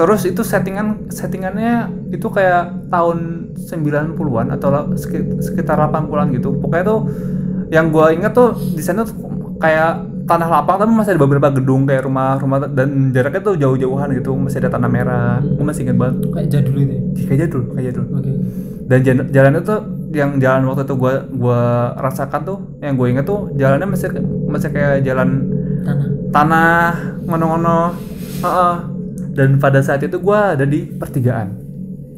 terus itu settingan settingannya itu kayak tahun 90-an atau sekitar 80-an gitu. Pokoknya tuh yang gua inget tuh di sana tuh kayak tanah lapang tapi masih ada beberapa gedung kayak rumah-rumah dan jaraknya tuh jauh-jauhan gitu. Masih ada tanah merah. Gua masih inget banget. Kayak jadul itu ya? kayak jadul kayak jadul. Oke. Dan jalan, itu yang jalan waktu itu gua gua rasakan tuh yang gue inget tuh jalannya masih masih kayak jalan tanah. tanah ngono-ngono. Heeh. Dan pada saat itu gua ada di pertigaan.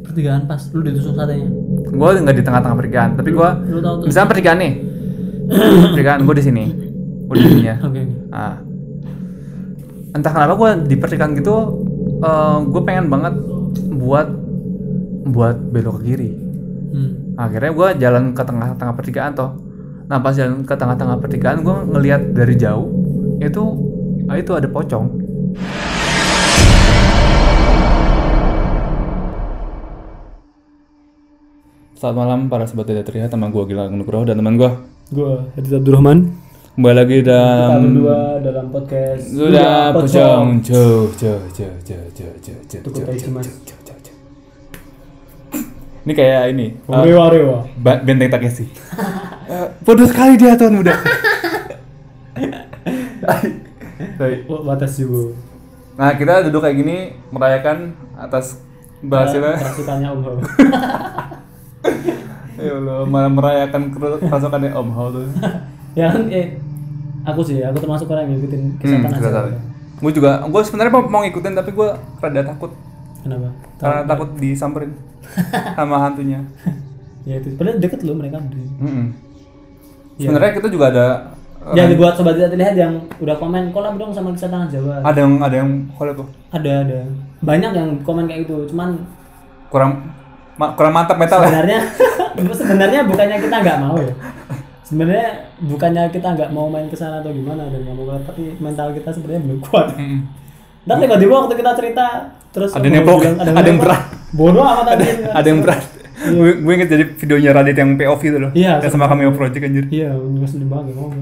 Pertigaan pas lu ditusuk satenya? Gua nggak di tengah-tengah pertigaan tapi tuh? misalnya pertigaan nih. Pertigaan gua di sini. Gua di sini ya. Oke. Ah. entah kenapa gua di pertigaan gitu eh gue pengen banget buat buat belok ke kiri. Hmm. akhirnya gua jalan ke tengah-tengah pertigaan toh. Nah pas jalan ke tengah-tengah pertigaan gua ngelihat dari jauh itu itu ada pocong Selamat malam para sobat tidak terlihat teman gua Gilang Nugroho dan teman gua gua Hadis Abdurrahman. Kembali lagi kita dalam berdua dalam podcast. Sudah pocong jauh jauh jauh jauh jauh jauh jauh, jauh. ini kayak ini Rewa rewa. Ba- Benteng Takeshi. Eh, Bodoh sekali dia tuan muda. Oh, batas juga Nah kita duduk kayak gini merayakan atas berhasilnya. kerasukannya Om ya Allah malah merayakan kerasukannya Om Hao tuh. ya kan eh aku sih aku termasuk orang yang ngikutin kisah Hmm, tanah kita Jawa. Gue juga, gue sebenarnya mau, mau ngikutin tapi gue rada takut kenapa karena takut disamperin sama hantunya. ya itu padahal deket loh mereka berdua. Mm-mm. Sebenarnya kita juga ada eh, Ya buat sobat tidak terlihat yang udah komen kolab dong sama kisah tanah Jawa. ada yang ada yang collab tuh Ada ada. Banyak yang komen kayak gitu. Cuman kurang ma- kurang mantap metal ya. sebenarnya sebenarnya bukannya kita nggak mau ya. Sebenarnya bukannya kita nggak mau main ke sana atau gimana dan nggak mau keluar, tapi mental kita sebenarnya belum kuat. Dan tiba-tiba waktu kita cerita terus Ada yang bilang, ada yang nepok. berat. Bodoh amat tadi. ada yang berat. Gue gue inget jadi videonya Radit yang POV itu loh. Iya, Yang sama cameo project anjir. Iya, ngeselin banget ngomong.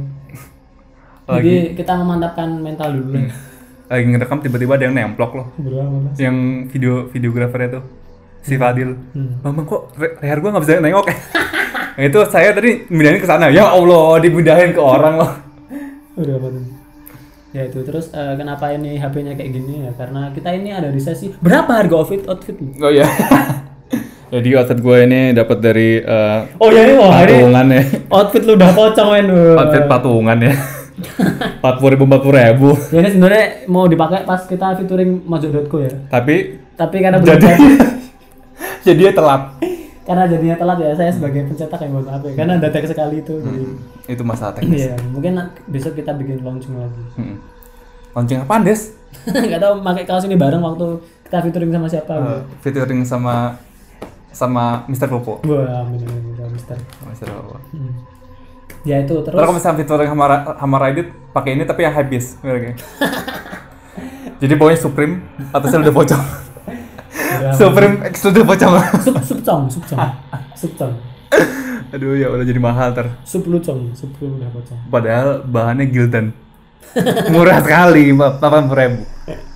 Lagi Jadi kita memantapkan mental dulu lah. lagi ngerekam tiba-tiba ada yang nemplok loh. Amat. Yang video videografernya tuh si Fadil. Hmm. Bang, bang kok re- leher gua nggak bisa nengok ya? Nah, itu saya tadi mindahin ke sana. Ya Allah, dipindahin ke orang loh. Udah apa tuh? Ya itu terus eh, kenapa ini HP-nya kayak gini ya? Karena kita ini ada di sesi berapa harga outfit outfit lu? Oh iya. Jadi outfit gue ini dapat dari eh, Oh ya ini wah ini patungan ya. outfit lu udah pocong men. Outfit patungan ya. Empat puluh ribu, empat puluh ribu. Ya ini sebenarnya mau dipakai pas kita featuring Mojo.co ya. Tapi Tapi karena belum jadi jadi telat. karena jadinya telat ya saya sebagai pencetak yang mohon maaf ya. Karena datek sekali itu. Jadi Itu masalah teknis. iya mungkin besok kita bikin launching lagi. Hmm. Launching apaan, Des? Gak tau pakai kaos ini bareng waktu kita featuring sama siapa. Uh, featuring sama sama Mr. Popo. Wah, amin, Mister. Mr. Popo. Hmm. Ya itu terus Terus kalau misalnya featuring sama sama Radit pakai ini tapi yang habis. Jadi bawahnya Supreme, atasnya udah pocong. Udah, Supreme X udah pocong. sup supcong supcong supcong Aduh ya udah jadi mahal ter. sup lucong sup lu udah pocong Padahal bahannya Gildan. Murah sekali, delapan ribu.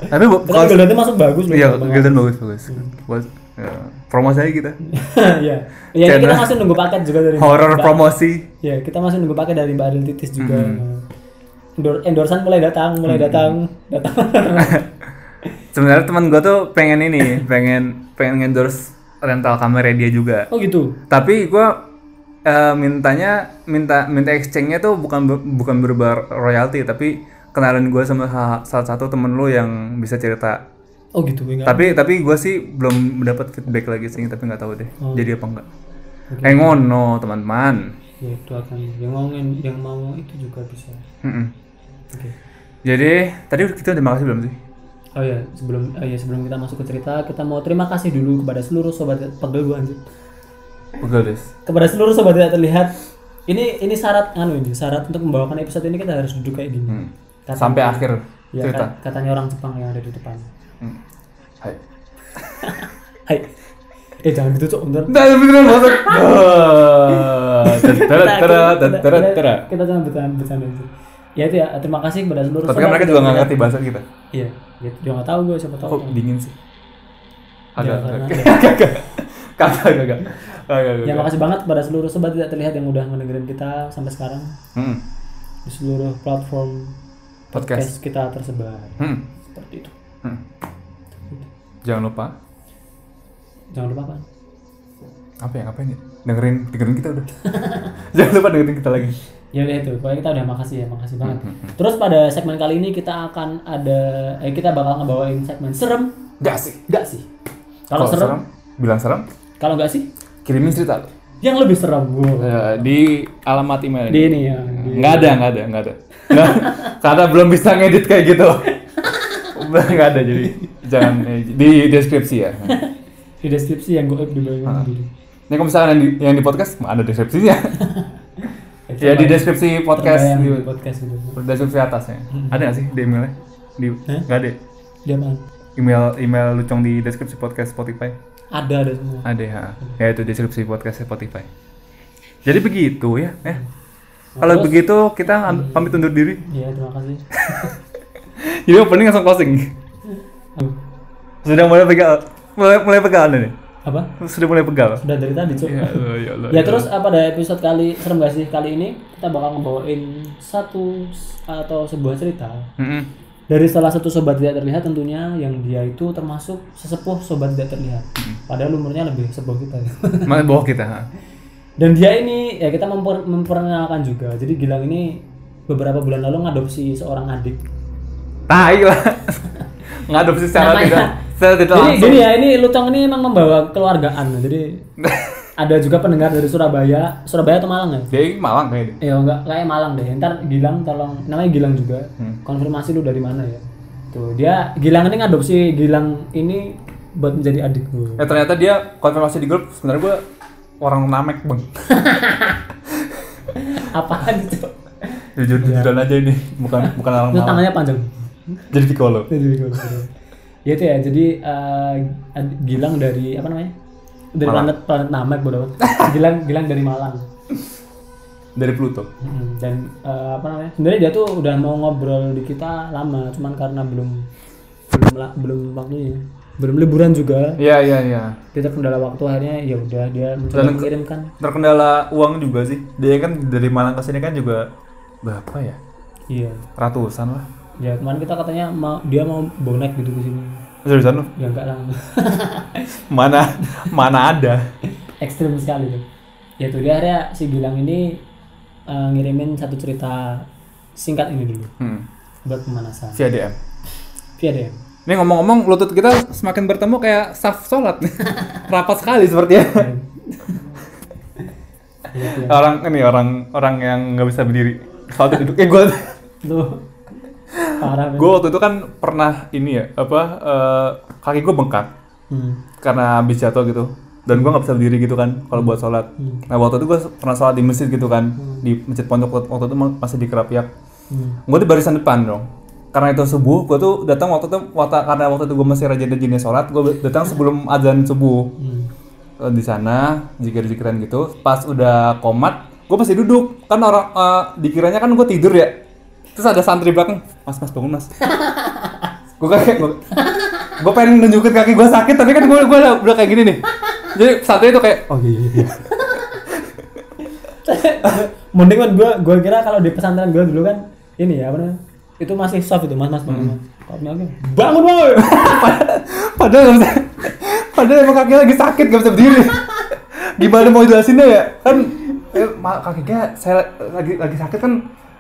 Tapi kalau kalau itu masuk bagus loh iya. Gildan bagus bagus. Buat ya, promosi aja kita. ya ya kita masih nunggu paket juga dari Horror Mbak- promosi. ya kita masih nunggu paket dari Mbak Adil Titis juga Hmm. Endor endorsan mulai datang mulai datang datang Sebenarnya teman gue tuh pengen ini, pengen pengen endorse rental kamera dia juga. oh gitu Tapi gue eh, mintanya minta minta exchange-nya tuh bukan bukan berupa royalti, tapi kenalan gue sama sa- salah satu temen lu yang bisa cerita. oh gitu enggak Tapi tapi gue sih belum mendapat feedback lagi sih, tapi nggak tahu deh. Oh. Jadi apa enggak? Eh ngono teman-teman. ya itu akan yang mau yang mau itu juga bisa Mm-mm. oke Jadi tadi kita udah makasih belum sih? Oh ya, sebelum oh ya sebelum kita masuk ke cerita, kita mau terima kasih dulu kepada seluruh sobat pegel gua anjir. Pegel des. Kepada seluruh sobat tidak terlihat. Ini ini syarat anu ini, syarat untuk membawakan episode ini kita harus duduk kayak gini. Hmm. Katanya- Sampai akhir Ya, cerita. ka- katanya orang Jepang yang ada di depan. Hmm. Hai. Hai. Eh jangan gitu cok, bentar. Nah, beneran masuk. Ah, Kita- jangan bercanda bercanda aja. Ya itu ya, terima kasih kepada seluruh Tapi kan mereka juga nggak ngerti bahasa kita. Iya, ya, dia nggak tahu gue siapa tahu. Kok dingin sih? agak karena agak kagak agak agak Ya makasih banget kepada seluruh sobat tidak terlihat yang udah ngedengerin kita sampai sekarang hmm. di seluruh platform Podcast. podcast, kita tersebar. Hmm. Seperti itu. Hmm. jangan lupa Jangan lupa apa? apa ya ngapain ya dengerin dengerin kita udah jangan lupa dengerin kita lagi Ya udah itu, pokoknya kita udah makasih ya, makasih banget. Hmm, Terus pada segmen kali ini kita akan ada, eh kita bakal ngebawain segmen serem, Gak sih enggak sih? Kalau serem, bilang serem kalau enggak sih? kirimin cerita lu. Yang lebih serem, wow. Eh, di alamat email Di ini ya. di- nggak ada nggak ada nggak ada Nggak, karena belum bisa ngedit kayak gitu nggak ada jadi jangan eh, di deskripsi ya di deskripsi yang gue up Ah. dulu. ini kalau misalkan yang di, yang di podcast ada deskripsinya ya di deskripsi podcast di, di podcast gitu. deskripsi atasnya. Ada nggak sih di emailnya? Di nggak ada Dia mana? email email lucong di deskripsi podcast Spotify. Ada ada semua. ada ya. Ya itu deskripsi podcast Spotify. Jadi begitu ya eh kalau Terus? begitu kita am- pamit undur diri. Iya, terima kasih. jadi opening langsung closing. Sudah mulai pegal mulai mulai pegal nih apa? sudah mulai pegal Sudah dari tadi, Cuk. ya, Allah, ya, Allah, Ya Allah. terus apa pada episode kali serem gak sih kali ini kita bakal ngebawain satu atau sebuah cerita Mm-mm. dari salah satu sobat tidak terlihat tentunya yang dia itu termasuk sesepuh sobat tidak terlihat. Padahal umurnya lebih sepuh kita ya. mana bawah kita ha? Dan dia ini ya kita memper- memperkenalkan juga. Jadi Gilang ini beberapa bulan lalu ngadopsi seorang adik. Tai lah ngadopsi secara Namanya- tidak secara tidak Jadi langsung gini ya, ini Lucong ini emang membawa keluargaan. Jadi ada juga pendengar dari Surabaya, Surabaya atau Malang ya? dia ini Malang kayaknya Ya enggak kayak Malang deh. Ntar Gilang tolong namanya Gilang juga. Hmm. Konfirmasi lu dari mana ya? Tuh, dia Gilang ini ngadopsi Gilang ini buat menjadi adik gue. eh ternyata dia konfirmasi di grup sebenarnya gue orang namek bang Apaan itu? jujur jujuran aja ini bukan bukan orang Malang tangannya panjang. Jadi Piccolo Jadi gue Ya itu ya. Jadi eh, ad- Gilang dari apa namanya? Dari Malang. planet planet Namek bodoh. Gilang Gilang dari Malang. dari Pluto Mm, Dan eh, apa namanya? Sebenarnya dia tuh udah mau ngobrol di kita lama, cuman karena belum belum belum waktunya. Belum liburan juga. iya iya iya kita kendala waktu akhirnya ya udah dia mencoba Dan- mengirimkan terkendala uang juga sih dia kan dari Malang ke sini kan juga berapa ya iya ratusan lah ya kemarin kita katanya mau dia mau bonek gitu ke sini. Seriusan lu? Ya enggak lah. Mana mana ada? Ekstrim sekali tuh. Ya tuh dia akhirnya si Gilang ini eh, ngirimin satu cerita singkat ini dulu. Hmm. buat pemanasan. Via DM via DM ini ngomong-ngomong lutut kita semakin bertemu kayak saf sholat rapat sekali sepertinya Iya, ya. orang ini orang orang yang nggak bisa berdiri. Soalnya duduk. Eh gue Tuh. Gue waktu itu kan pernah ini ya apa eh, kaki gue bengkak. Hmm. karena habis jatuh gitu. Dan gue nggak bisa berdiri gitu kan kalau buat sholat. Hmm. nah waktu itu gue pernah sholat di masjid gitu kan di masjid pondok waktu itu masih di Kerapiak. Hmm. gue di barisan depan dong. Karena itu subuh gue tuh datang waktu itu waktu karena waktu itu gue masih rajin rajinnya sholat gue datang sebelum azan subuh. Hmm. Eh, di sana zikir zikiran gitu. Pas udah komat gue masih duduk. Kan orang eh, dikiranya kan gue tidur ya terus ada santri belakang mas mas bangun mas. Gue kayak gue, gue pengen nunjukin kaki gue sakit tapi kan gue gue udah, kayak gini nih. Jadi santri itu kayak oh iya iya, iya. Mending kan gue gue kira kalau di pesantren gue dulu kan ini ya apa namanya itu masih soft itu mas mas bangun bangun bangun boy! Padahal bisa padahal emang kaki lagi sakit gak bisa berdiri. Gimana mau jelasinnya ya? Kan eh, ma- kakinya saya lagi lagi sakit kan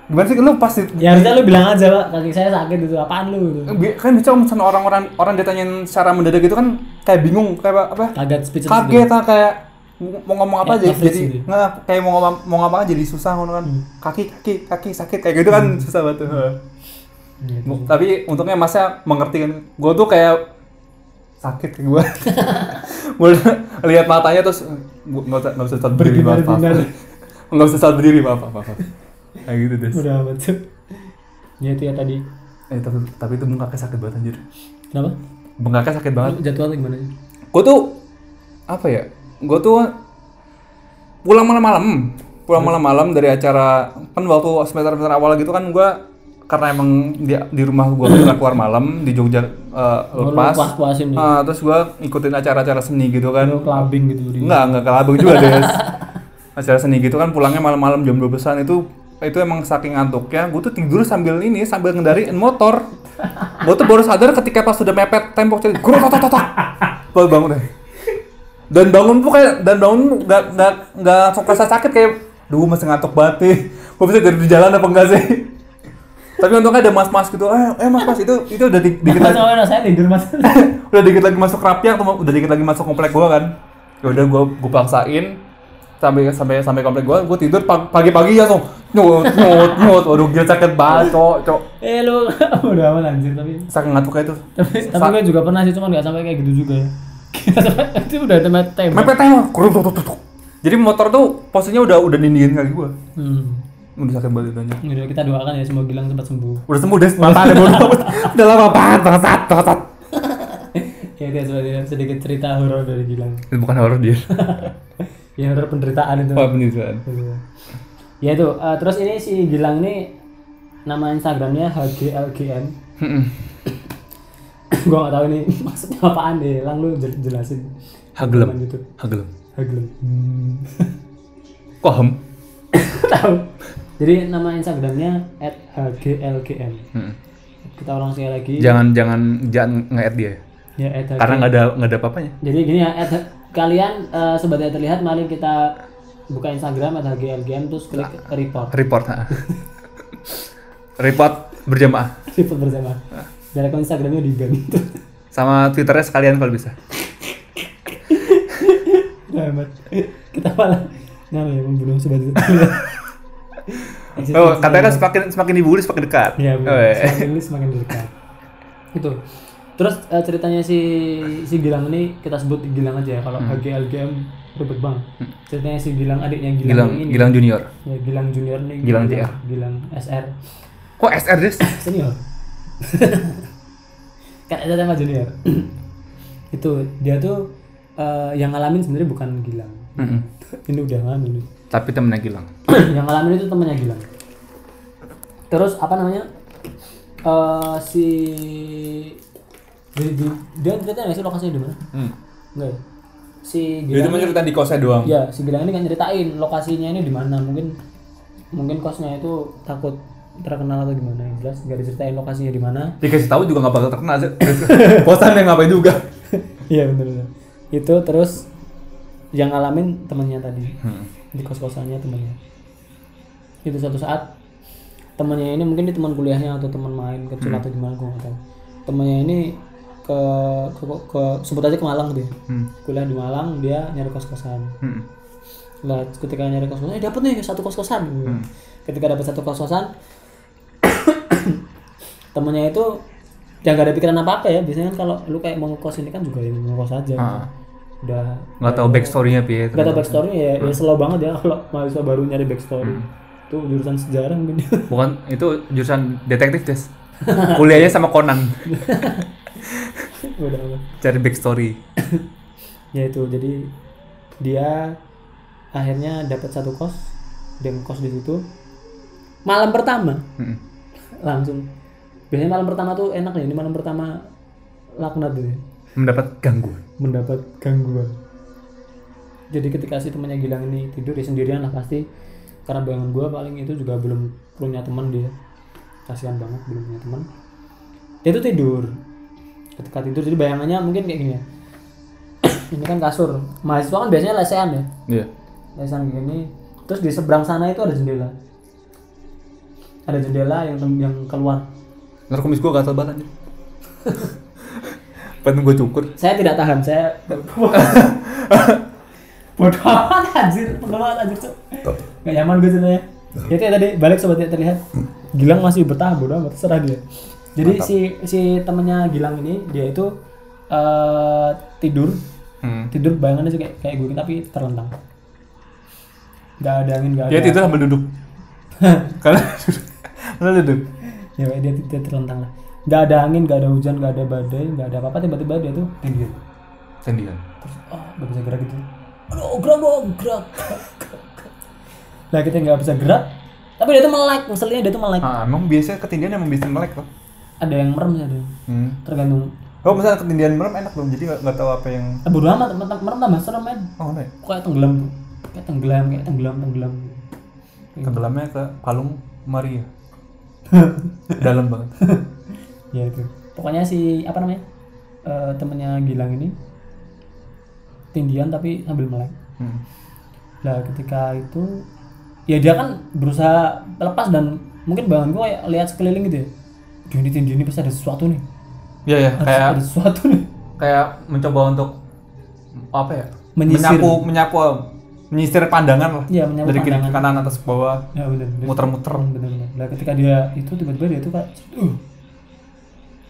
gimana sih lu pasti ya harusnya lu bilang aja pak. Kaki saya sakit itu apaan lu gitu. Kan bisa misalnya orang-orang orang ditanyain secara mendadak gitu kan kayak bingung kayak apa- kaget speechless kaget ah, kayak mau ngomong apa aja jadi gitu. nggak kayak mau ngomong mau ngomong aja jadi susah ngono kan. Hmm. kaki kaki kaki sakit kayak gitu kan susah banget tuh. Gitu. Bu- tapi untungnya masnya mengerti kan. Gue tuh kayak sakit kayak gue gue lihat matanya terus nggak usah nggak usah berdiri maaf nggak usah berdiri maaf maaf kayak gitu deh udah amat tuh ya itu ya tadi eh tapi tapi itu bengkaknya sakit banget anjir kenapa bengkaknya sakit banget Lu jadwal gimana gue tuh apa ya gue tuh pulang malam-malam pulang malam-malam dari acara kan waktu semester semester awal gitu kan gue karena emang di, di rumah gua nggak keluar malam di Jogja eh, Lu lepas. puas-puasin nih. Ah, terus gua ikutin acara-acara seni gitu kan. Lu clubbing gitu di. Enggak, enggak kelabang juga deh. Acara seni gitu kan pulangnya malam-malam jam 12-an itu itu emang saking ngantuknya, gue tuh tidur sambil ini sambil ngendariin motor. gue tuh baru sadar ketika pas sudah mepet tembok jadi gue tot tot. Baru bangun deh. Dan bangun tuh kayak dan bangun nggak nggak nggak langsung kerasa sakit kayak, duh masih ngantuk banget nih. Gue bisa jadi di jalan apa enggak sih? Tapi untungnya ada mas-mas gitu, eh, eh mas-mas itu itu udah di, dikit lagi soalnya saya tidur mas. udah dikit lagi masuk rapiak udah dikit lagi masuk komplek gua kan ya udah gua gua paksain sampai sampai sampai komplek gua gua tidur pag- pagi-pagi langsung nyut nyut nyut waduh gila sakit banget cok cok eh lu udah aman anjir tapi. saking ngantuknya itu Tapi tapi gue juga pernah sih cuman nggak sampai kayak gitu juga ya. itu udah tempat tembak. mepet tuh tuh tuh jadi motor tuh posisinya udah udah nindingin kaki gua Hmm. udah sakit banget aja Udah kita doakan ya semoga Gilang cepat sembuh. udah sembuh deh mata ada bodoh udah lama banget bangsat bangsat Ya sebagai sedikit cerita horor dari Gilang. bukan horor dia Ya penderitaan itu. oh penyusuan Ya itu. eh, terus ini si Gilang ini nama Instagramnya HGLGM. gua nggak tahu ini maksudnya apaan deh. Lang lu jel- jelasin. hagelem Teman YouTube. hagelem Hagelem. kok hem tahu. Jadi nama Instagramnya @hglgm. Hmm. Kita ulang sekali lagi. jangan jangan jangan nge-add dia ya. @hg. karena nggak ada nggak ada apa-apanya Jadi gini ya, at- kalian sobat yang terlihat, mari kita buka Instagram atau GLGM terus klik report, report ha. report berjamaah report bersama. Dan akun Instagramnya di ban. sama twitternya sekalian kalau bisa Amat. Kita malah nama ya membunuh terlihat. oh katanya kan semakin semakin dibully semakin dekat Iya. Oh, iya. semakin ini semakin dekat. Itu. Terus eh, ceritanya si si Gilang ini kita sebut Gilang aja ya. Kalau HGLGM ribet bang. Ceritanya si Gilang adiknya Gilang, Gilang ini. Gilang junior Ya, Gilang Junior nih. Gilang JR. Gilang SR. kok SR des senior kan ada sama junior itu dia tuh eh, yang ngalamin sebenarnya bukan Gilang Mm-mm. ini udah ngalamin nih. tapi temennya Gilang yang ngalamin itu temannya Gilang terus apa namanya eh si di, di- dia cerita nggak sih lokasinya di mana? Enggak ya? Si Gilang ini- di kosnya doang? Ya si Gilang ini kan ceritain lokasinya ini di mana. Mungkin mungkin kosnya itu takut terkenal atau gimana yang jelas nggak diceritain lokasinya di mana. Dikasih tahu juga nggak bakal terkenal kosan yang ngapain juga? Iya benar benar. Itu terus yang ngalamin temennya tadi. Hmm. di kos kosannya temennya. Itu suatu saat temennya ini mungkin di teman kuliahnya atau teman main kecil atau gimana gue nggak tahu. Temennya ini ke, ke, ke sebut aja ke Malang dia. Hmm. Kuliah di Malang dia nyari kos kosan. Hmm. Lah ketika nyari kos kosan, eh dapet nih satu kos kosan. Ketika dapat satu kos kosan, temennya itu yang gak ada pikiran apa apa ya. Biasanya kan kalau lu kayak mau ngekos ini kan juga yang ngekos aja. Ah. Udah nggak tahu backstorynya pi Gak tau backstory ya, ya slow banget ya kalau mahasiswa baru nyari backstory. Itu jurusan sejarah mungkin. bukan itu jurusan detektif des kuliahnya sama Conan. cari backstory. Ya itu jadi dia akhirnya dapat satu kos dan kos di situ. Malam pertama. Hmm. langsung. Biasanya malam pertama tuh enak ya ini malam pertama laknat tuh ya. mendapat gangguan. Mendapat gangguan. Jadi ketika si temannya Gilang ini tidur ya sendirian lah pasti. Karena bayangan gue paling itu juga belum punya teman dia. Kasihan banget belum punya teman. Dia tuh tidur ketika tidur. Jadi bayangannya mungkin kayak gini ya. Ini kan kasur. Mahasiswa kan biasanya lesehan ya. Iya. Lesehan gini. Terus di seberang sana itu ada jendela. Ada jendela yang yang keluar. Ntar kumis gua gatal banget anjir. Pengen gua cukur. Saya tidak tahan saya bodoh amat anjir. Bodoh amat anjir nggak nyaman gue ceritanya itu ya tadi balik sobat yang terlihat. Gilang masih bertahan bodoh amat terserah dia jadi si si temennya Gilang ini dia itu eh, tidur. Hmm. tidur bayangannya sih kayak kayak gue tapi terlentang. Nggak ada angin nggak ada dia tidur sambil duduk. Karena karena duduk. Ya dia, dia terlentang lah. Nggak ada angin nggak ada hujan nggak ada badai nggak ada apa-apa tiba-tiba dia tuh tidur sendirian terus oh nggak bisa gerak gitu. Aduh gerak dong gerak, nah kita nggak bisa gerak tapi dia tuh melek ngeselinnya dia tuh melek. Ah, emang biasanya ketindihan emang bisa melek tuh. Ada yang merem sih ada yang Hmm. tergantung Oh, misalnya ketindihan merem enak dong. Jadi nggak nggak tahu apa yang eh, bodo amat merem merem tambah serem men Oh, no ya? kayak tenggelam tuh kayak tenggelam kayak tenggelam tenggelam Tenggelamnya ke Palung Maria. Dalam banget. ya itu pokoknya si apa namanya Eh temennya Gilang ini tindian tapi sambil melek Hmm. Nah ketika itu ya dia kan berusaha lepas dan mungkin bang gue kayak lihat sekeliling gitu ya. Ini tinggi ini pasti ada sesuatu nih. Iya ya, Ada, kayak ada sesuatu nih. kayak mencoba untuk apa ya? Menyisir. Menyapu, menyapu, menyisir pandangan lah. Iya, menyapu Dari kiri ke kanan atas bawah. Ya benar. benar. Muter-muter. Benar. Nah ketika dia itu tiba-tiba dia tuh kayak, uh,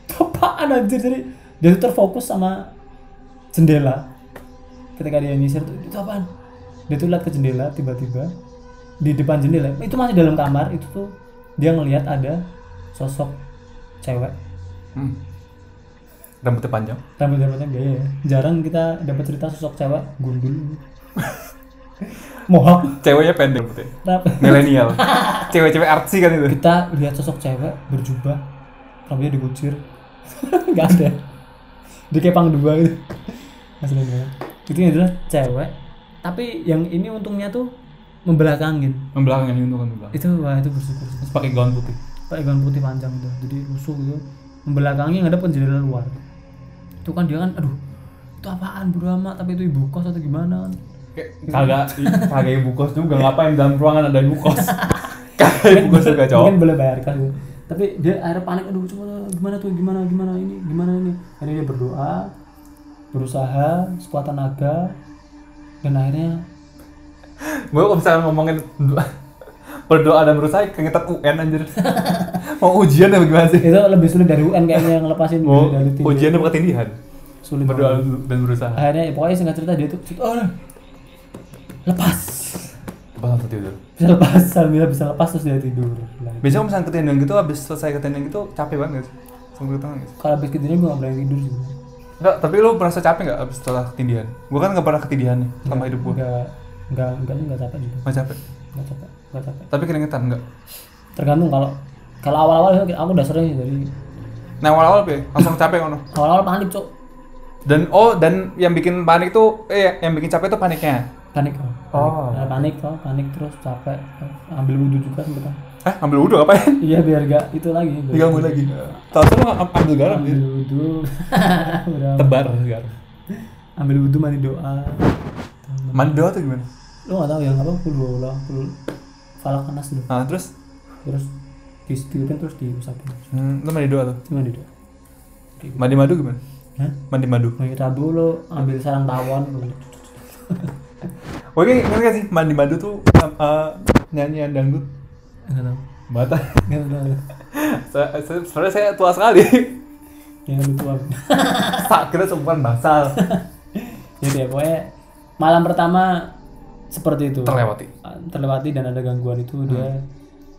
itu apaan anjir jadi dia tuh terfokus sama jendela. Ketika dia nyisir tuh itu apaan? Dia tuh lihat ke jendela tiba-tiba di depan jendela itu masih dalam kamar itu tuh dia ngelihat ada sosok cewek Hmm. Rambutnya panjang. rambut rambutnya gaya ya jarang kita dapat cerita sosok cewek gundul mohawk Ceweknya pendek rambutnya. Milenial. Cewek-cewek artsy kan itu. kita lihat sosok cewek berjubah rambutnya dikucir nggak ada dia kayak pang dua gitu Asli banget. itu adalah cewek tapi yang ini untungnya tuh membelakangin Membelakangin itu kan membelakang. itu wah itu bersyukur pakai gaun putih. Gaun putih panjang tuh jadi rusuh gitu. Membelakangi yang ada jendela luar. Itu kan dia kan aduh itu apaan bro amat tapi itu ibu kos atau gimana? Kagak kagak ibu kos juga ngapain dalam ruangan ada ibu kos. kagak ibu kos juga cowok. mungkin boleh bayar kan tapi dia akhirnya panik aduh cuma gimana tuh gimana gimana ini gimana ini? Akhirnya dia berdoa berusaha sekuat tenaga dan akhirnya gue kalau misalnya ngomongin berdoa dan berusaha keingetan UN anjir mau ujian apa gimana sih? Itu lebih sulit dari UN kayaknya ngelepasin mau diri dari tim. ujian apa ketindihan sulit berdoa banget. dan berusaha. Akhirnya pokoknya singkat cerita dia tuh oh, lepas. Apa langsung tidur? Bisa lepas sambil bisa lepas terus dia tidur. Nah, biasanya kalau misalnya ketindihan gitu habis selesai ketindihan gitu capek banget gak sih? Langsung ke tangan gitu kalau habis kejadian gue gak berani tidur sih. Enggak tapi lu merasa capek nggak habis setelah ketindihan? Gue kan nggak pernah ketindihan nih selama hidup gue Enggak, enggak, enggak, enggak capek juga. nggak capek? Enggak capek, enggak capek. tapi keringetan enggak Tergantung kalau kalau awal-awal aku udah sering sih dari nah awal-awal Pe, langsung capek kan awal-awal panik, Cuk. dan oh dan yang bikin panik tuh eh yang bikin capek tuh paniknya Panik. Oh. Panik kok, panik terus capek. Ambil wudhu juga sempat. eh ambil wudhu apa ya Iya biar gak itu lagi. diganggu lagi tahu tuh ambil garam Ambil wudhu. Tebar garam Ambil wudhu mandi doa. mandi doa tuh gimana Lu gak tahu yang apa? Kul Allah, kul falak nas dulu. nah terus Terus disetipin terus diusapin. hmm, lu mandi doa tuh Mandi doa. Gitu. mandi madu gimana Hah? mandi madu Mandi tabu lo ambil sarang tawon. Oke, ngerti gak sih mandi madu tuh uh, nyanyian dangdut Enggak tahu. Bata. Enggak tahu. Se- Sebenarnya saya tua sekali. Yang lebih tua. Tak kira seumuran basal. Jadi ya pokoknya malam pertama seperti itu. Terlewati. Terlewati dan ada gangguan itu dia.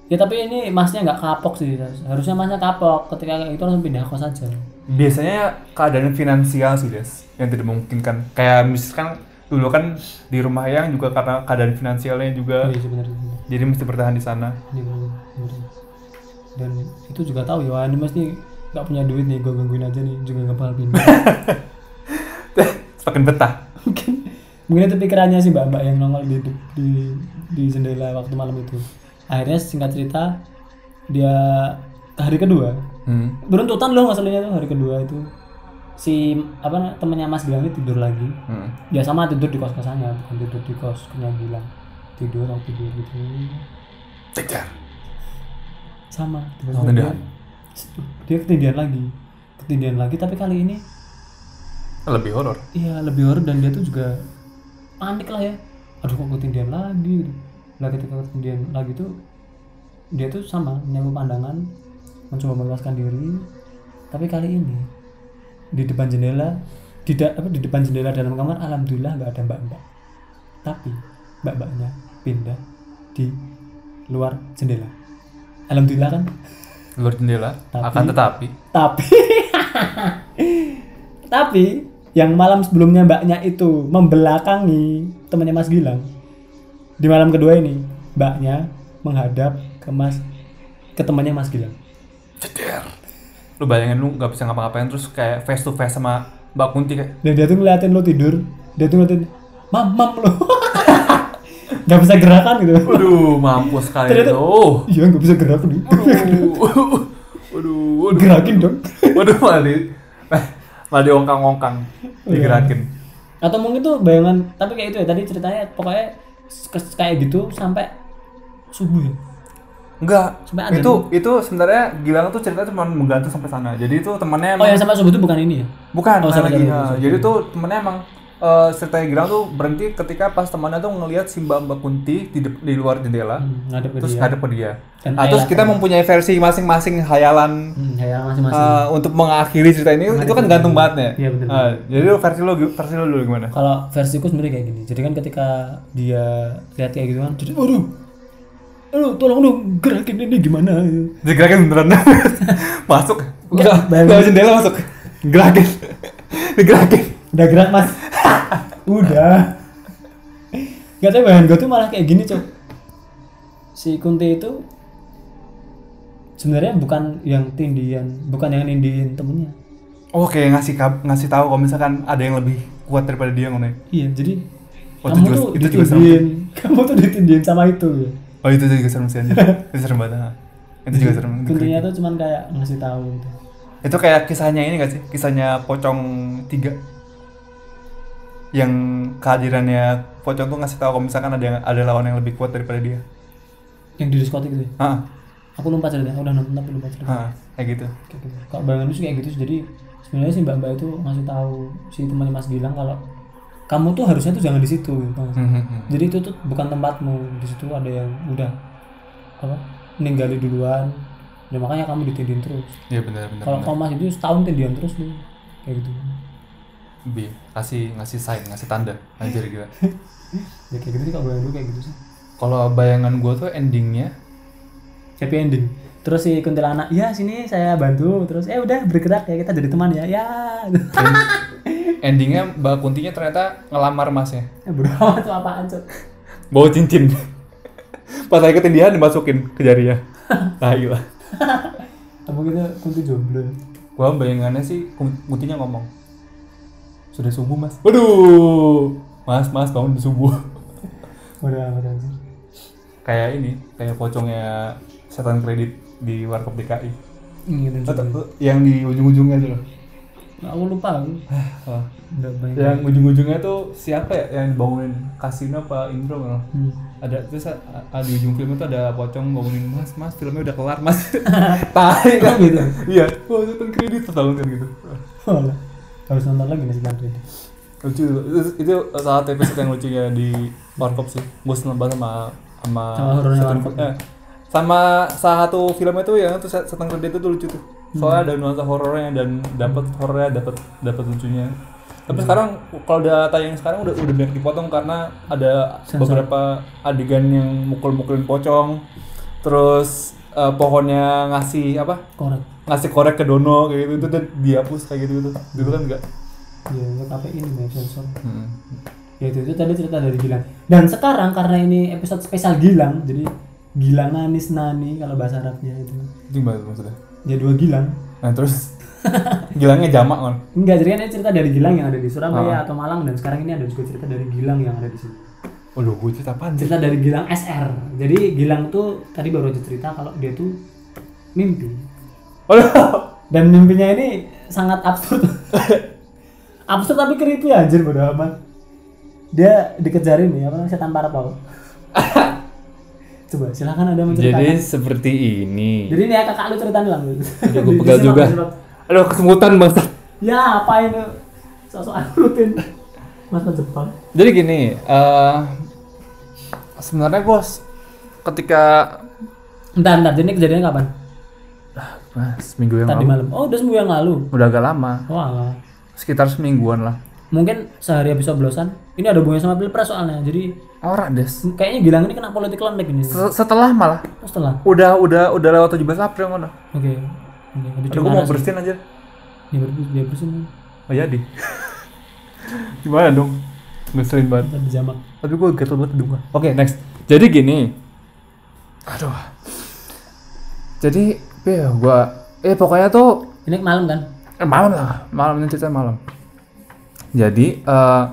Ya tapi ini masnya nggak kapok sih. Harusnya masnya kapok. Ketika itu langsung pindah kos aja. Biasanya keadaan finansial sih, Des, yang tidak memungkinkan. Kayak misalkan dulu kan di rumah yang juga karena keadaan finansialnya juga Iya sebenarnya. benar. jadi mesti bertahan di sana. Iya, benar, benar. Dan itu juga tahu ya ini mesti nggak punya duit nih gue gangguin aja nih juga nggak bakal pindah. Semakin betah. mungkin mungkin itu pikirannya sih mbak mbak yang nongol di di di jendela waktu malam itu. Akhirnya singkat cerita dia hari kedua Hmm. beruntutan loh masalahnya tuh hari kedua itu si apa temennya Mas Gilang ini tidur lagi Hmm. dia sama tidur di kos kosannya bukan tidur di kos punya Gilang tidur atau tidur gitu Cecar. sama Oh, dia, tindihan. dia ketindihan lagi ketindihan lagi tapi kali ini Lebih horor. iya lebih horor dan dia tuh juga panik lah ya aduh kok ketindihan lagi gitu. Lah ketika ketindihan lagi tuh dia tuh sama menyapu pandangan mencoba melepaskan diri. Tapi kali ini di depan jendela di da- apa di depan jendela dalam kamar alhamdulillah nggak ada mbak mbak tapi mbak mbaknya pindah di luar jendela. Alhamdulillah kan? Luar jendela. Tapi- Akan tetapi. tapi tapi yang malam sebelumnya mbaknya itu membelakangi temannya Mas Gilang di malam kedua ini mbaknya menghadap ke Mas ke temannya Mas Gilang. Ceder. Lu bayangin lu nggak bisa ngapa-ngapain terus kayak face to face sama Mbak Kunti kayak Dan dia tuh ngeliatin lo tidur, dia tuh ngeliatin mam mam lo. gak bisa gerakan gitu. Waduh, mampus sekali Ternyata- itu. Oh. Iya gak bisa gerak nih. Waduh. Waduh, waduh. Gerakin dong. Waduh, malah di malah diongkang-ongkang, digerakin. Atau mungkin tuh bayangan, tapi kayak itu ya tadi ceritanya pokoknya kayak gitu sampai subuh ya. Enggak, Sampai itu itu sebenarnya Gilang tuh ceritanya cuma menggantung sampai sana. Jadi itu temannya Oh emang yang sampai subuh itu bukan ini ya? bukan Oh, lagi. Nah. Jadi tuh temennya emang eh, ceritanya Gilang tuh berhenti ketika pas temannya tuh ngelihat si Mbak Mbak Kunti di, di luar jendela, Hmm, ngadep terus dia. ngadep ke dia. Dan Nah, terus kita mempunyai versi masing-masing hayalan Hmm, masing-masing. eh, untuk mengakhiri cerita ini itu kan gantung banget ya. Iya. Nah, jadi lu versi lu versi lu dulu gimana? Kalau versiku sebenarnya kayak gini. Jadi kan ketika dia lihat kayak gitu kan, jadi waduh, aduh tolong dong gerakin ini gimana? Digerakin beneran masuk. Enggak, jendela masuk. Gerakin. Digerakin. Udah gerak mas, udah. Gak tau bayangan gue tuh malah kayak gini cok. Si Kunti itu sebenarnya bukan yang tindian, bukan yang nindiin temennya. Oh, kayak ngasih ngasih tahu kalau misalkan ada yang lebih kuat daripada dia ngono. ya. Iya, jadi Oh, kamu itu juga- tuh itu juga serem. kamu tuh ditindiin sama itu. Ya. Oh, itu juga serem sih anjir. itu serem banget. ha. Itu juga serem. Kuntinya tuh cuman kayak ngasih tahu gitu. Itu kayak kisahnya ini gak sih? Kisahnya Pocong 3 yang kehadirannya Pocong tuh ngasih tahu kalau misalkan ada yang ada lawan yang lebih kuat daripada dia. Yang di diskotik gitu ya. Ah, Aku lupa ceritanya, udah nonton tapi lupa cerita. ah, kayak gitu. Kayak gitu. Kalau bayangan sih kayak gitu sih. Jadi sebenarnya si Mbak Mbak itu ngasih tahu si temannya Mas Gilang kalau kamu tuh harusnya tuh jangan di situ. gitu. Hmm, hmm, hmm. Jadi itu tuh bukan tempatmu. Di situ ada yang udah apa? Ninggali duluan. Ya makanya kamu ditindihin terus. Iya benar benar. Kalau kamu masih itu setahun tindihan terus lu. Kayak gitu. Bi, kasih ngasih sign, ngasih tanda. Anjir gila. Ya kayak gitu sih kalau bayangan gue kayak gitu sih. Kalau bayangan gue tuh endingnya Happy ending. Terus si kuntilanak, ya sini saya bantu. Terus eh udah bergerak ya kita jadi teman ya. Ya. endingnya Mbak Kuntinya ternyata ngelamar masnya. Eh, Bro, itu apaan cok? Bawa cincin. Pas saya ketindihan dimasukin ke jarinya. Nah, gila. Apa gitu kunti jomblo? Gua bayangannya sih Kun- Kuntinya ngomong. Sudah subuh, Mas. Waduh. Mas, Mas bangun di subuh. Udah aja. kayak ini, kayak pocongnya setan kredit di Warkop DKI. Atau- juga. yang di ujung-ujungnya itu loh. Nah, aku lupa aku. Ah. Udah banyak. Yang ujung-ujungnya tuh siapa ya yang bangunin kasino apa Indro? Hmm. ada terus a- a- di ujung film itu ada pocong bangunin mas mas filmnya udah kelar mas tahi kan gitu. iya wah setan kredit tahun kan gitu Oh. Harus nonton lagi nih ini. lucu itu, itu- itu satu episode yang lucunya di Warkop sih. Gue seneng banget sama sama eh, sama salah satu filmnya tuh yang itu set- setan kredit itu lucu tuh. Soalnya ada nuansa horornya dan dapat horornya dapat dapat lucunya. Tapi sekarang kalau udah tayang sekarang udah udah banyak dipotong karena ada Sensor. beberapa adegan yang mukul-mukulin pocong. Terus eh, pohonnya ngasih apa Korek. ngasih korek ke Dono kayak gitu itu dan dihapus kayak gitu gitu dulu kan enggak Iya, ya KPI ini ya sensor. Hmm. Ya itu, itu tadi cerita dari Gilang. Dan sekarang karena ini episode spesial Gilang, jadi Gilang Anis Nani kalau bahasa Arabnya itu. itu gimana maksudnya Ya dua Gilang. nah terus gilangnya jamak kan Enggak, jadi kan ini cerita dari Gilang yang ada di Surabaya Ah. atau Malang dan sekarang ini ada juga cerita dari Gilang yang ada di sini. Waduh, gue cerita sih? Cerita dari Gilang SR. Jadi Gilang tuh tadi baru aja cerita kalau dia tuh mimpi. Waduh, Dan mimpinya ini sangat absurd. absurd tapi creepy anjir bodo amat. Dia dikejarin nih apa setan parapau. Coba silakan ada menceritakan. seperti ini. Jadi ini ya kakak lu ceritain lah. Aduh, gue pegal juga. Aduh, kesemutan bang. Ya apa ini? Sosok rutin. Mas Jepang. Jadi gini, eh sebenarnya gue ketika Entar, entar. Jadi ini kejadiannya kapan? Mas, minggu yang Tadi lalu. malam. Oh, udah seminggu yang lalu. Udah agak lama, Oh, alah. sekitar semingguan lah. Mungkin sehari habis coblosan. Ini ada hubungannya sama pilpres soalnya. Jadi Ora des. kayaknya Gilang ini kena politik landek ini. Se- Setelah malah, Oh, setelah. udah udah udah lewat 17 April ngono. Oke. Aduh, gue gimana mau sih? bersihin aja. Ya bersihin, dia bersihin. Oh jadi. Gimana dong? Ngeselin banget. Jamak. Tapi gue gatel banget hidung gua. Oke, next. Jadi gini. Aduh. jadi ya gua eh pokoknya tuh Ini malam kan? Eh, malam lah, malam ini cerita malam. Jadi eh,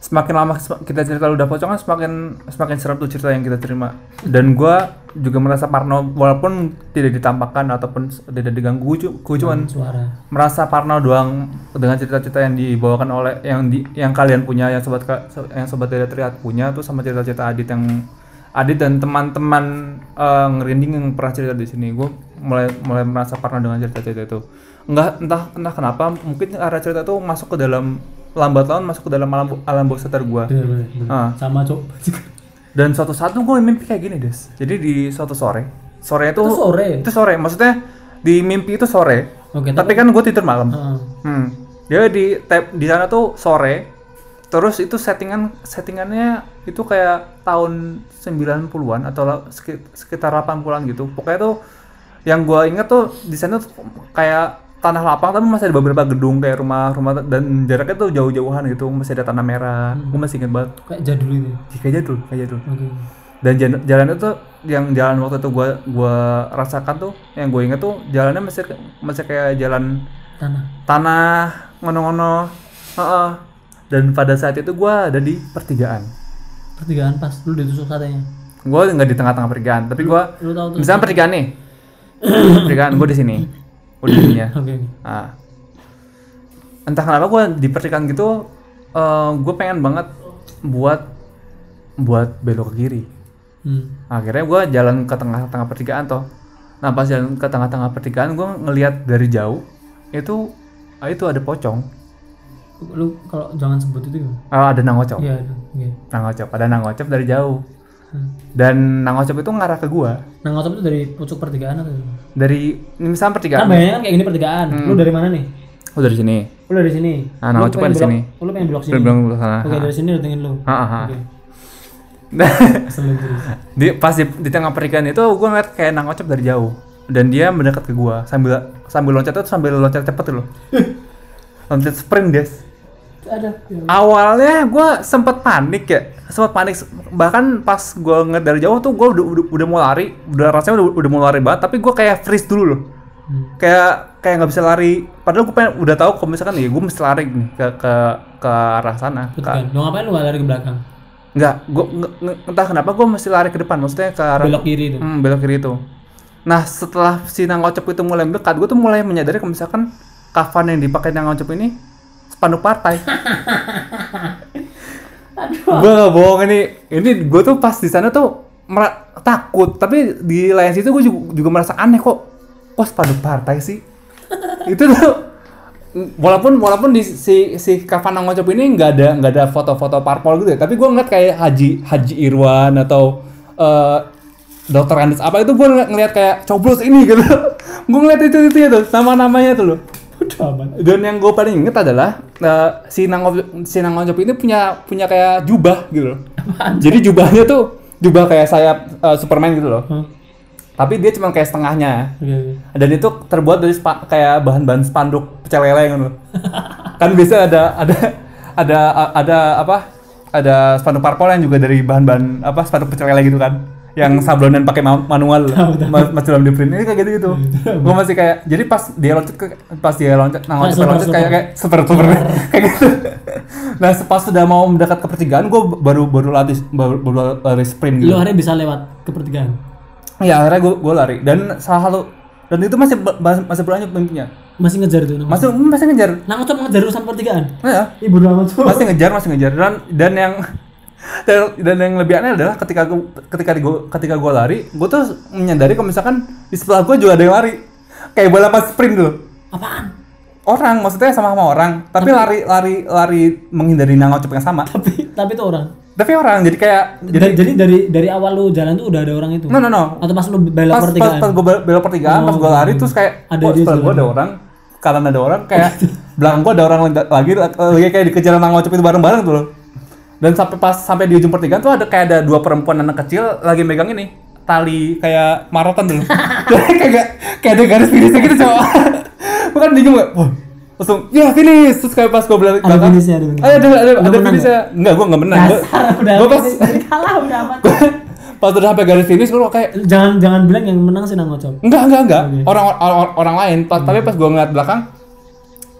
semakin lama kita cerita udah pocong kan semakin semakin serem tuh cerita yang kita terima. Dan gua juga merasa parno walaupun tidak ditampakkan ataupun tidak diganggu, gua cuman Suara. merasa parno doang dengan cerita-cerita yang dibawakan oleh yang di yang kalian punya yang sobat yang sobat tidak terlihat punya tuh sama cerita-cerita Adit yang Adit dan teman-teman eh, ngerinding yang pernah cerita di sini gue mulai mulai merasa parno dengan cerita-cerita itu enggak entah entah kenapa mungkin arah cerita tuh masuk ke dalam lambat laun masuk ke dalam alam alam bawah sadar gue bener. Ah. Sama cok. dan suatu saat tuh gue mimpi kayak gini des jadi di suatu sore sore itu Itu sore. itu sore maksudnya di mimpi itu sore Oke, tapi kan gue tidur malam Heeh. Hmm. Dia di tab di sana tuh sore. Terus itu settingan settingannya itu kayak tahun 90-an atau sekitar 80-an gitu. Pokoknya tuh yang gua inget tuh di sana tuh kayak tanah lapang tapi masih ada beberapa gedung kayak rumah-rumah dan jaraknya tuh jauh-jauhan gitu. Masih ada tanah merah. Gua masih inget banget. Kayak jadul itu. Kayak jadul, kayak jadul. Oke. Dan jalan, jalan itu yang jalan waktu itu gua gua rasakan tuh yang gue inget tuh jalannya masih masih kayak jalan Tanah. tanah ngono-ngono Heeh. dan pada saat itu gua ada di pertigaan Pertigaan pas lu ditusuk katanya. gua nggak di tengah-tengah pertigaan tapi tuh. misalnya pertigaan nih pertigaan gua di sini ya Oke. oke. nah, entah kenapa gua di pertigaan gitu eh gue pengen banget buat buat belok ke kiri Hmm. akhirnya gua jalan ke tengah-tengah pertigaan toh nah pas jalan ke tengah-tengah pertigaan gua ngelihat dari jauh itu ah, itu ada pocong Lu kalau jangan sebut itu gimana? Ah, ada nangocop Iya, nangocop ada nangocop dari jauh Hmm. dan nangocop itu ngarah ke gua Nah, ngotop itu dari pucuk pertigaan atau? dari ini misalnya Kan pertigaan bayangnya kan kayak gini pertigaan. Lu dari mana nih? oh dari sini Lu dari sini. Ah, Lu pengen di belok- sini. oh, Lu pengen blok sini. Dari belakang ke sana Oke, dari sini datengin lu. Ah, ah, ah. Di pas di, di tengah pertigaan itu gua ngeliat kayak nangocop dari jauh dan dia mendekat ke gua sambil sambil loncat itu sambil loncat cepet tuh loh loncat sprint des Ada. Ya. awalnya gua sempet panik ya sempet panik bahkan pas gua ngeliat dari jauh tuh gua udah, udah, udah mau lari udah rasanya udah, udah mau lari banget tapi gua kayak freeze dulu loh Hmm. kayak kayak nggak bisa lari padahal gue pengen udah tahu kalau misalkan ya gue mesti lari nih ke ke ke arah sana Ke- Pertigaan. Lu ngapain lu lari ke belakang? nggak gue entah kenapa gue mesti lari ke depan maksudnya ke arah Belok kiri itu. Hmm, belok kiri itu nah setelah si nangocep itu mulai mendekat gue tuh mulai menyadari kalau misalkan kafan yang dipakai nangocep ini spanduk partai. Gue gak bohong ini ini gue tuh pas di sana tuh takut. Tapi di lain situ gue juga, juga merasa aneh kok. Kok spanduk partai sih? Itu tuh walaupun walaupun di si si kafan nangocep ini nggak ada nggak ada foto-foto parpol gitu ya. Tapi gue ngeliat kayak Haji Haji Irwan atau eh, Dokter Andes apa itu gue ngeliat kayak coblos ini gitu. Gue ngeliat itu itu itu nama-namanya tuh loh aman. dan yang gue paling inget adalah eh, si Nangocop si Nangocop ini punya punya kayak jubah gitu loh. Jadi jubahnya tuh jubah kayak sayap eh, Superman gitu loh. Hah? Tapi dia cuma kayak setengahnya. Oke, oke. Dan itu terbuat dari spa- kayak bahan-bahan spanduk pecel lele gitu kan biasa ada ada ada ada apa? Ada spanduk parpol yang juga dari bahan-bahan apa spanduk pecel lele gitu kan. Yang sablonan pakai ma- manual ma- masih belum di print ini kayak gitu gitu. Gue masih kayak jadi pas dia loncat ke pas dia loncat nah loncat, loncat kayak kayak super super kayak gitu. Nah pas sudah mau mendekat ke pertigaan gue baru baru lari baru, baru lari sprint gitu. Lu hari bisa lewat ke pertigaan. Ya akhirnya gue gue lari dan salah satu dan itu masih masih, berlanjut mimpinya. Masih ngejar tuh. Masih masih ngejar. Nah, ngejar sampai pertigaan. Nah, ya, Ibu amat tuh. masih ngejar, masih ngejar dan dan yang dan, dan yang lebih aneh adalah ketika gue ketika gue ketika gue lari, gue tuh menyadari kalau misalkan di sebelah gue juga ada yang lari. Kayak balapan sprint dulu. Apaan? Orang, maksudnya sama sama orang, tapi lari lari lari menghindari nangocop yang sama. Tapi tapi itu orang. Tapi orang jadi kayak Jadi, jadi dari dari awal lu jalan tuh udah ada orang itu. no no no. Atau pas lu belok pas, pas, pertigaan. pas gue belok pertigaan, pas gue lari terus kayak Ada kok dia setelah gue ada orang, kanan ada orang kayak belakang gue ada orang lagi lagi kayak dikejar sama ngocop itu bareng-bareng tuh loh. Dan sampai pas sampai di ujung pertigaan tuh ada kayak ada dua perempuan anak kecil lagi megang ini tali kayak marotan dulu. kayak kayak ada garis finishnya gitu cowok. Bukan bingung gak? Wah, langsung ya finish terus kayak pas gue belakang Ada finishnya, ada finishnya. ada ada ada menang finishnya enggak gue nggak menang gue pas kalah udah amat. pas udah sampai garis finish gue kayak jangan jangan bilang yang menang si Nangocop enggak enggak enggak Oke. orang, orang orang lain pas, tapi pas gue ngeliat belakang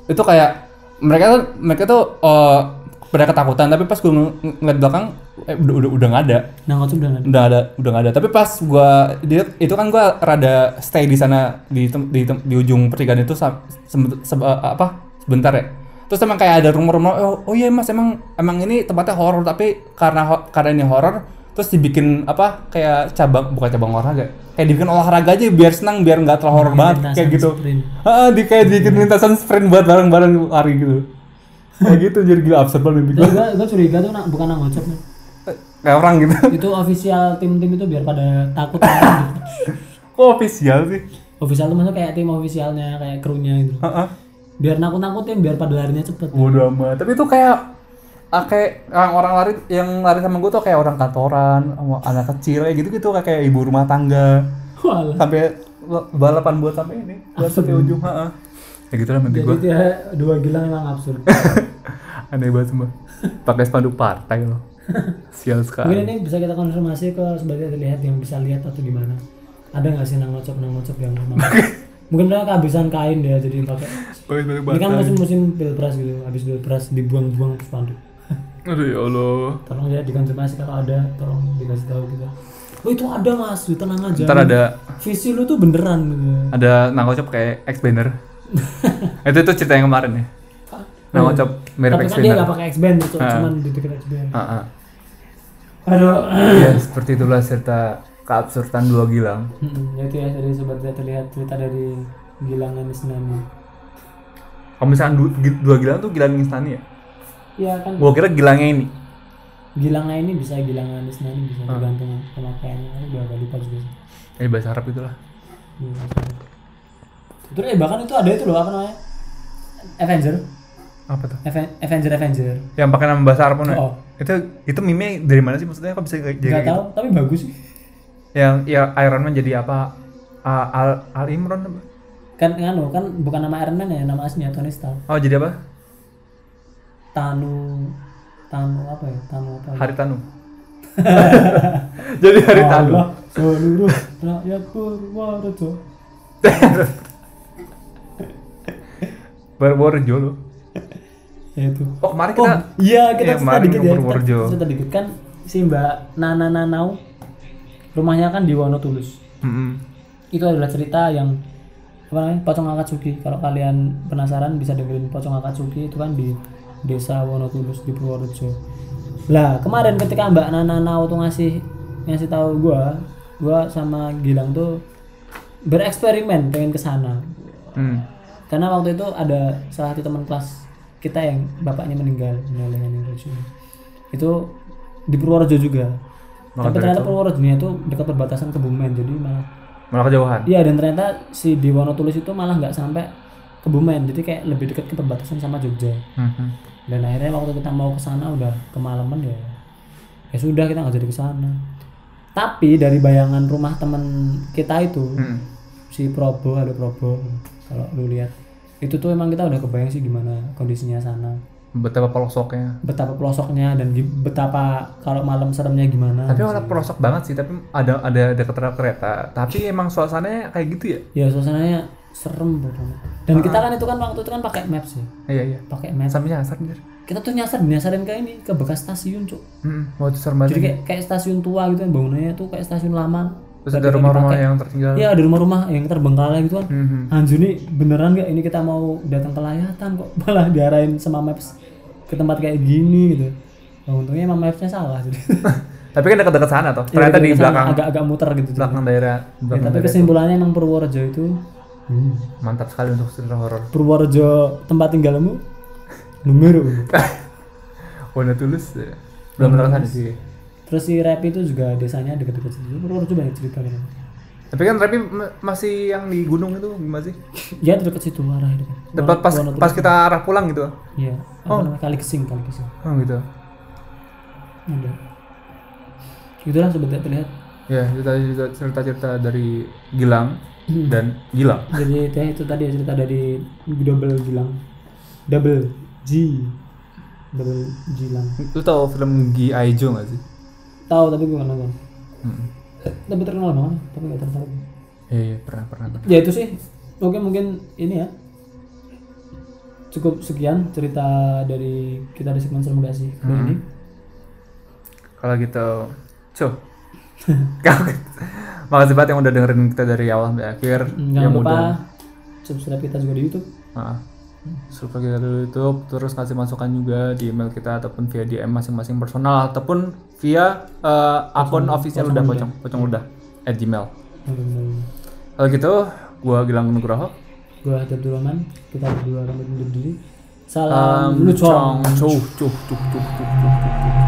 itu kayak mereka tuh mereka tuh eh, pada ketakutan tapi pas gue ng- ngeliat belakang eh, udah udah udah nggak ada. Nangocop udah nggak ada. Udah ada udah nggak ada. Tapi pas gua dia itu kan gua rada stay di sana di tem- di, tem- di ujung pertigaan itu sem- se- eh, apa sebentar ya. Terus emang kayak ada rumor-rumor oh, oh iya mas emang emang ini tempatnya horor tapi karena karena ini horor terus dibikin apa kayak cabang bukan cabang olahraga kayak dibikin olahraga aja biar senang biar nggak terlalu horor banget kayak gitu. Heeh, di kayak dibikin lintasan sprint buat bareng-bareng lari gitu kayak gitu jadi gila absurd banget mimpi gue gue curiga tuh na- bukan Nangocop nih. kayak orang gitu itu official tim-tim itu biar pada takut kok official sih official tuh maksudnya kayak tim officialnya kayak krunya gitu Heeh. biar nakut-nakutin biar pada larinya cepet Bodoh amat. Tapi itu kayak ah, kayak orang, orang lari yang lari sama gue tuh kayak orang kantoran, anak kecil kayak gitu gitu kayak, kayak ibu rumah tangga Walah. sampai balapan buat sampai ini buat sampai ujung. Heeh. Ya gitu lah mimpi jadi gue. dia dua gila memang absurd Aneh banget semua. Pakai spanduk partai loh. Sial sekali. mungkin ini bisa kita konfirmasi ke sebagai terlihat yang bisa lihat atau gimana ada nggak sih nangocop nangocop yang memang mungkin mereka kehabisan kain dia jadi pakai ini kan partai. musim-musim pilpres gitu habis pilpres dibuang-buang ke spanduk Aduh ya Allah. tolong ya dikonfirmasi kalau ada tolong dikasih tahu kita oh itu ada mas tenang aja Ntar ada visi lu tuh beneran gitu. ada nangocop kayak ex banner. itu itu cerita yang kemarin ya. Nangocop mirip tapi kan dia banner. nggak pakai X-band gitu, Ah. cuman di dekat X-band Heeh. aduh Ya, seperti itulah cerita keabsurdan dua Gilang. Hmm, ya itu ya dari sobat Lihat terlihat cerita dari Gilang Anis Nani Kalau misalkan du- dua Gilang tuh Gilang Instani ya? ya kan Gua kira Gilangnya ini. Gilangnya ini bisa Gilang Anis Nani bisa Ah. tergantung pemakaiannya udah agak lupa juga sih Ini bahasa Arab itulah. Iya, Terus eh bahkan itu ada itu loh apa namanya Avenger Apa tuh? Aven- Avenger Avenger Yang pakai nama bahasa Arab mana? Oh. Itu itu meme dari mana sih maksudnya? Kok bisa kayak jadi nggak gitu? tahu tapi bagus sih Yang ya Iron Man jadi apa? A- Al Al Imron apa? kan nganu kan bukan nama Iron Man ya nama aslinya Tony Stark Oh jadi apa? Tanu Tanu apa ya Tanu apa ya? Haritanu. jadi Haritanu. Allah seluruh rakyat Purworejo Purworejo lo. ya itu Oh kemarin oh kita iya kita Iya, cerita kemarin dikit ya Purworejo. kita cerita dikit kan si Mbak Nana Nanau rumahnya kan di Wonotulus Mm-mm. itu adalah cerita yang apa namanya Pocong Akatsuki kalau kalian penasaran bisa dengerin Pocong Akatsuki itu kan di desa Wonotulus di Purworejo lah kemarin ketika Mbak Nana Nau tuh ngasih ngasih tahu gua gua sama Gilang tuh bereksperimen pengen ke sana Hmm. Karena waktu itu ada salah satu teman kelas kita yang bapaknya meninggal meninggal dengan itu di Purworejo juga Maka tapi ternyata Purworejo itu dekat perbatasan Kebumen jadi malah Malah kejauhan. iya dan ternyata si di Wonotulus itu malah nggak sampai Kebumen jadi kayak lebih dekat ke perbatasan sama Jogja Mhm. dan akhirnya waktu kita mau ke sana udah kemalaman ya ya sudah kita nggak jadi ke sana tapi dari bayangan rumah teman kita itu Mm. si Probo ada Probo kalau lu lihat itu tuh emang kita udah kebayang sih gimana kondisinya sana Betapa pelosoknya. betapa pelosoknya dan betapa kalau malam seremnya gimana Tapi orang pelosok banget sih, tapi ada ada dekat rel kereta. Tapi emang suasananya kayak gitu ya? ya suasananya serem banget dan kita kan itu kan waktu itu kan pakai maps ya Iya iya. pakai maps Sampai nyasar anjir. kita tuh nyasar nyasarin ke ini ke bekas stasiun cuk Hmm, waktu serem banget. jadi kayak kayak stasiun tua gitu kan bangunannya tuh kayak stasiun lama Terus ada rumah-rumah yang tertinggal. Iya ada rumah-rumah yang terbengkalai gitu kan Mhm. Anjir nih beneran gak ini kita mau datang ke layatan kok malah diarahin sama maps ke tempat kayak gini gitu. Nah, untungnya emang mapsnya salah jadi. Tapi kan dekat-dekat sana toh. Ya, Ternyata di ke sana belakang agak-agak muter gitu. belakang daerah. Ya, Belakang tapi daerah. kesimpulannya emang Purworejo itu hmm, Mantap sekali untuk cerita horor. Purworejo tempat tinggalmu numero. Warna tulus. ya. Belum pernah ke sana sih. Terus si Rap itu juga desanya deket-deket situ. Purworejo banyak cerita kan. Tapi kan tapi ma- masih yang di gunung itu gimana sih? Ya deket situ arah itu. Tepat pas pas kita arah pulang gitu. Iya. Namanya? Kali kesing, kali kesing. Oh gitu. Ada. Itulah Lihat terlihat. Ya, cerita cerita cerita dari Gilang dan Gilang. Jadi teh itu tadi cerita dari double Gilang. Double G. Double Gilang. Lu tau film Gi Aijo gak sih? Tahu tapi gue nggak nonton. Hmm. tapi terkenal banget tapi nggak tertarik Iya, iya, pernah, pernah. ya itu sih oke mungkin ini ya cukup sekian cerita dari kita di segmen serem gak sih kali ini Kalau gitu, cuh. Makasih banget yang udah dengerin kita dari awal sampai akhir. Hmm, yang jangan lupa udah subscribe kita juga di YouTube. Subscribe kita dulu YouTube, terus kasih masukan juga di email kita ataupun via DM masing-masing personal ataupun via eh, akun official udah pocong pocong udah at gmail. Kalau gitu, gua Gilang Nugroho. gue Abdul Rahman kita berdua pamit undur diri Um, salam lucong cuh, cuh, cuh, cuh, cuh.